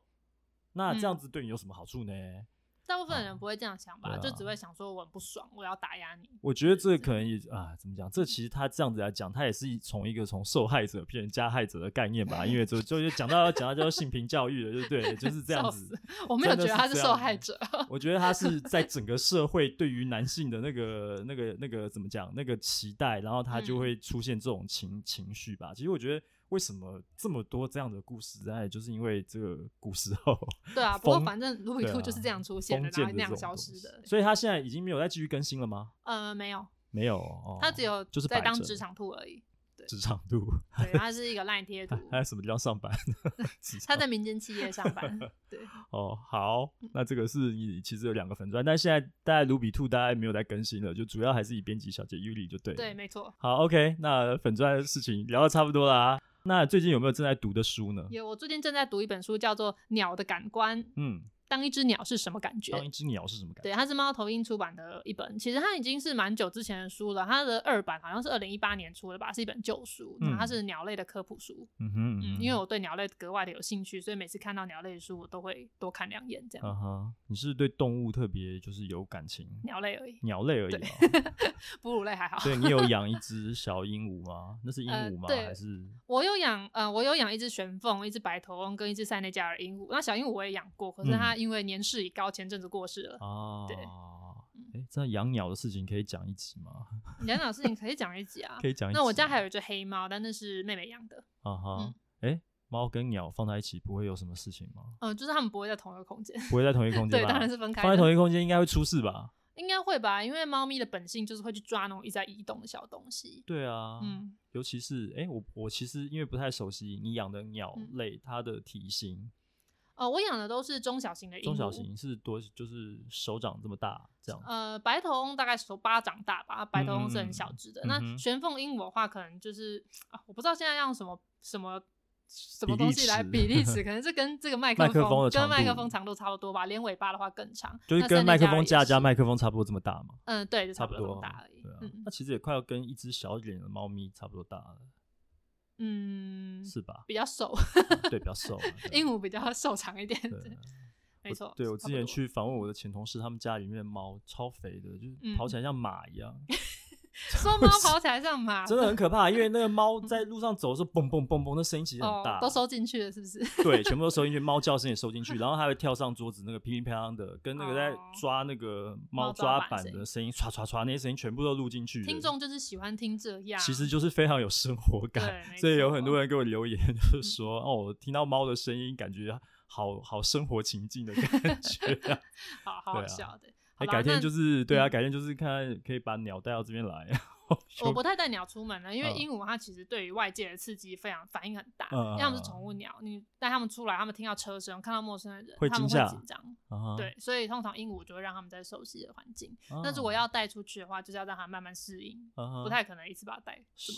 那这样子对你有什么好处呢？嗯大部分人不会这样想吧，啊、就只会想说我很不爽，我要打压你。我觉得这可能也啊，怎么讲？这其实他这样子来讲，他也是从一个从受害者变成加害者的概念吧。因为就就讲到讲到叫性平教育了，对不对？就是这样子。我没有觉得他是受害者，我觉得他是在整个社会对于男性的那个那个那个怎么讲那个期待，然后他就会出现这种情、嗯、情绪吧。其实我觉得。为什么这么多这样的故事？哎，就是因为这个古时候。对啊，不过反正卢比兔就是这样出现的，然后那样消失的。所以他现在已经没有再继续更新了吗？呃，没有，没有，哦、他只有就是在当职场兔而已。职场兔，对，他是一个烂贴图。他在什么地方上班？他在民间企业上班。对。哦，好，那这个是你其实有两个粉专，但现在大概卢比兔大概没有在更新了，就主要还是以编辑小姐 Yuli 就对。对，没错。好，OK，那粉专的事情聊得差不多啦。那最近有没有正在读的书呢？有，我最近正在读一本书，叫做《鸟的感官》。嗯。当一只鸟是什么感觉？当一只鸟是什么感觉？对，它是猫头鹰出版的一本，其实它已经是蛮久之前的书了。它的二版好像是二零一八年出的吧，是一本旧书。嗯，它是鸟类的科普书。嗯哼，嗯哼，因为我对鸟类格外的有兴趣，所以每次看到鸟类的书，我都会多看两眼。这样。嗯哼，你是对动物特别就是有感情？鸟类而已。鸟类而已吗？哺乳类还好。对，你有养一只小鹦鹉吗？那是鹦鹉吗？呃、还是？我有养，呃，我有养一只玄凤，一只白头翁跟一只塞内加尔鹦鹉。那小鹦鹉我也养过，可是它。因为年事已高，前阵子过世了。哦，对，这养鸟的事情可以讲一集吗？养鸟的事情可以讲一集啊，可以讲一集。那我家还有一只黑猫，但那是妹妹养的。啊哈，哎、欸，猫跟鸟放在一起不会有什么事情吗？嗯、呃，就是它们不会在同一个空间，不会在同一个空 间。对，当然是分开。放在同一个空间应该会出事吧？应该会吧，因为猫咪的本性就是会去抓那种一直在移动的小东西。对啊，嗯，尤其是哎、欸，我我其实因为不太熟悉你养的鸟类，它的体型。哦，我养的都是中小型的鹦鹉。中小型是多，就是手掌这么大这样。呃，白头翁大概手巴掌大吧，白头翁是很小只的。嗯、那玄凤鹦鹉的话，可能就是啊，我不知道现在用什么什么什么东西来比例尺，可能是跟这个麦克风，克跟麦克风长度差不多吧，连尾巴的话更长，就是跟麦克风架加麦克风差不多这么大嘛。嗯，对，就差不多这么大而已。对啊，那、嗯、其实也快要跟一只小一点的猫咪差不多大了。嗯，是吧？比较瘦，对，比较瘦。鹦鹉比较瘦长一点，对，没错。对，我之前去访问我的前同事，他们家里面的猫超肥的，就是跑起来像马一样。嗯 说猫跑起来像马，真的很可怕。因为那个猫在路上走的时候，嘣嘣嘣嘣，那声音其实很大，哦，都收进去了，是不是？对，全部都收进去，猫叫声也收进去，然后它会跳上桌子，那个乒乒乓乓的，跟那个在抓那个猫抓板的声音，唰唰唰，那些声音全部都录进去。听众就是喜欢听这样，其实就是非常有生活感。所以有很多人给我留言，就是说，嗯、哦，我听到猫的声音，感觉好好生活情境的感觉，好好笑的。改天就是对啊，改天就是看可以把鸟带到这边来，我不太带鸟出门了，因为鹦鹉它其实对于外界的刺激非常反应很大，因为它们是宠物鸟，你带它们出来，它们听到车声，看到陌生的人，它们会紧张。对，所以通常鹦鹉就会让它们在熟悉的环境。但是我要带出去的话，就是要让它慢慢适应，不太可能一次把它带。是，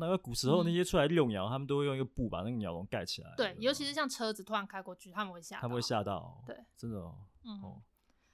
那个古时候那些出来遛鸟，他们都会用一个布把那个鸟笼盖起来。对，尤其是像车子突然开过去，他们会吓到。他们会吓到。对，真的哦。嗯。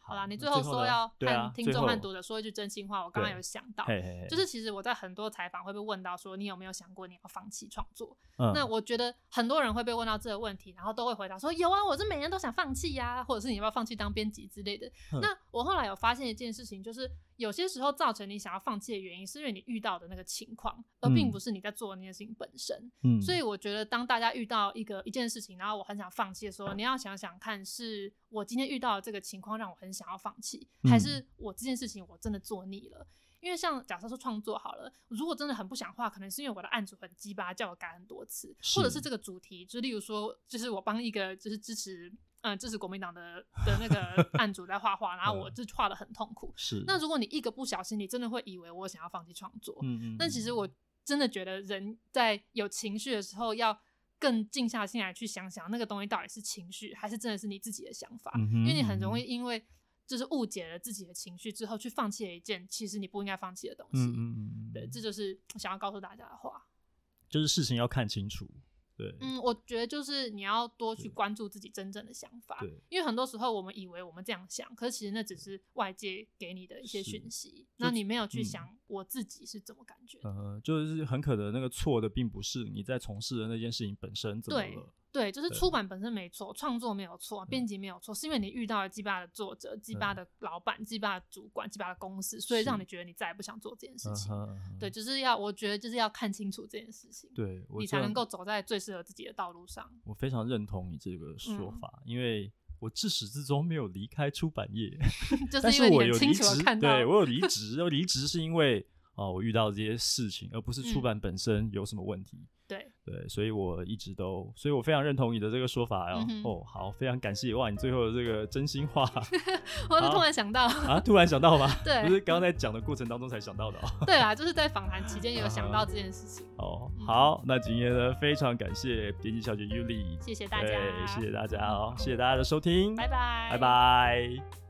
好啦，你最后说要和听众和读者说一句真心话，我刚刚有想到，就是其实我在很多采访会被问到说，你有没有想过你要放弃创作？那我觉得很多人会被问到这个问题，然后都会回答说有啊，我是每年都想放弃呀，或者是你要不要放弃当编辑之类的。那我后来有发现一件事情，就是。有些时候造成你想要放弃的原因，是因为你遇到的那个情况，而并不是你在做的那件事情本身。嗯，所以我觉得当大家遇到一个一件事情，然后我很想放弃的时候，你要想想看，是我今天遇到的这个情况让我很想要放弃，还是我这件事情我真的做腻了？因为像假设说创作好了，如果真的很不想画，可能是因为我的案主很鸡巴，叫我改很多次，或者是这个主题，就例如说，就是我帮一个就是支持。嗯，这是国民党的的那个 案主在画画，然后我就画的很痛苦。是，那如果你一个不小心，你真的会以为我想要放弃创作。嗯嗯。但其实我真的觉得，人在有情绪的时候，要更静下心来去想想，那个东西到底是情绪，还是真的是你自己的想法？嗯哼。因为你很容易因为就是误解了自己的情绪之后，去放弃了一件其实你不应该放弃的东西。嗯嗯嗯。对，这就是想要告诉大家的话。就是事情要看清楚。对，嗯，我觉得就是你要多去关注自己真正的想法，因为很多时候我们以为我们这样想，可是其实那只是外界给你的一些讯息，那你没有去想我自己是怎么感觉。嗯，就是很可能那个错的并不是你在从事的那件事情本身怎么了。对，就是出版本身没错，创作没有错，编辑没有错，是因为你遇到了鸡巴的作者、鸡巴的老板、鸡巴的主管、鸡巴的公司，所以让你觉得你再也不想做这件事情。对，就是要我觉得就是要看清楚这件事情，对，你才能够走在最适合自己的道路上。我非常认同你这个说法，因为我自始至终没有离开出版业，就是因为我有离职，对我有离职，我离职是因为哦，我遇到这些事情，而不是出版本身有什么问题。对对，所以我一直都，所以我非常认同你的这个说法哟。嗯、哦，好，非常感谢哇，你最后的这个真心话，我是突然想到啊，突然想到吗？对，不是刚刚在讲的过程当中才想到的哦。对啊，就是在访谈期间有想到这件事情。哦，好，那今天呢，非常感谢编辑小姐 Yuli，谢谢大家，谢谢大家哦，谢谢大家的收听，拜拜，拜拜。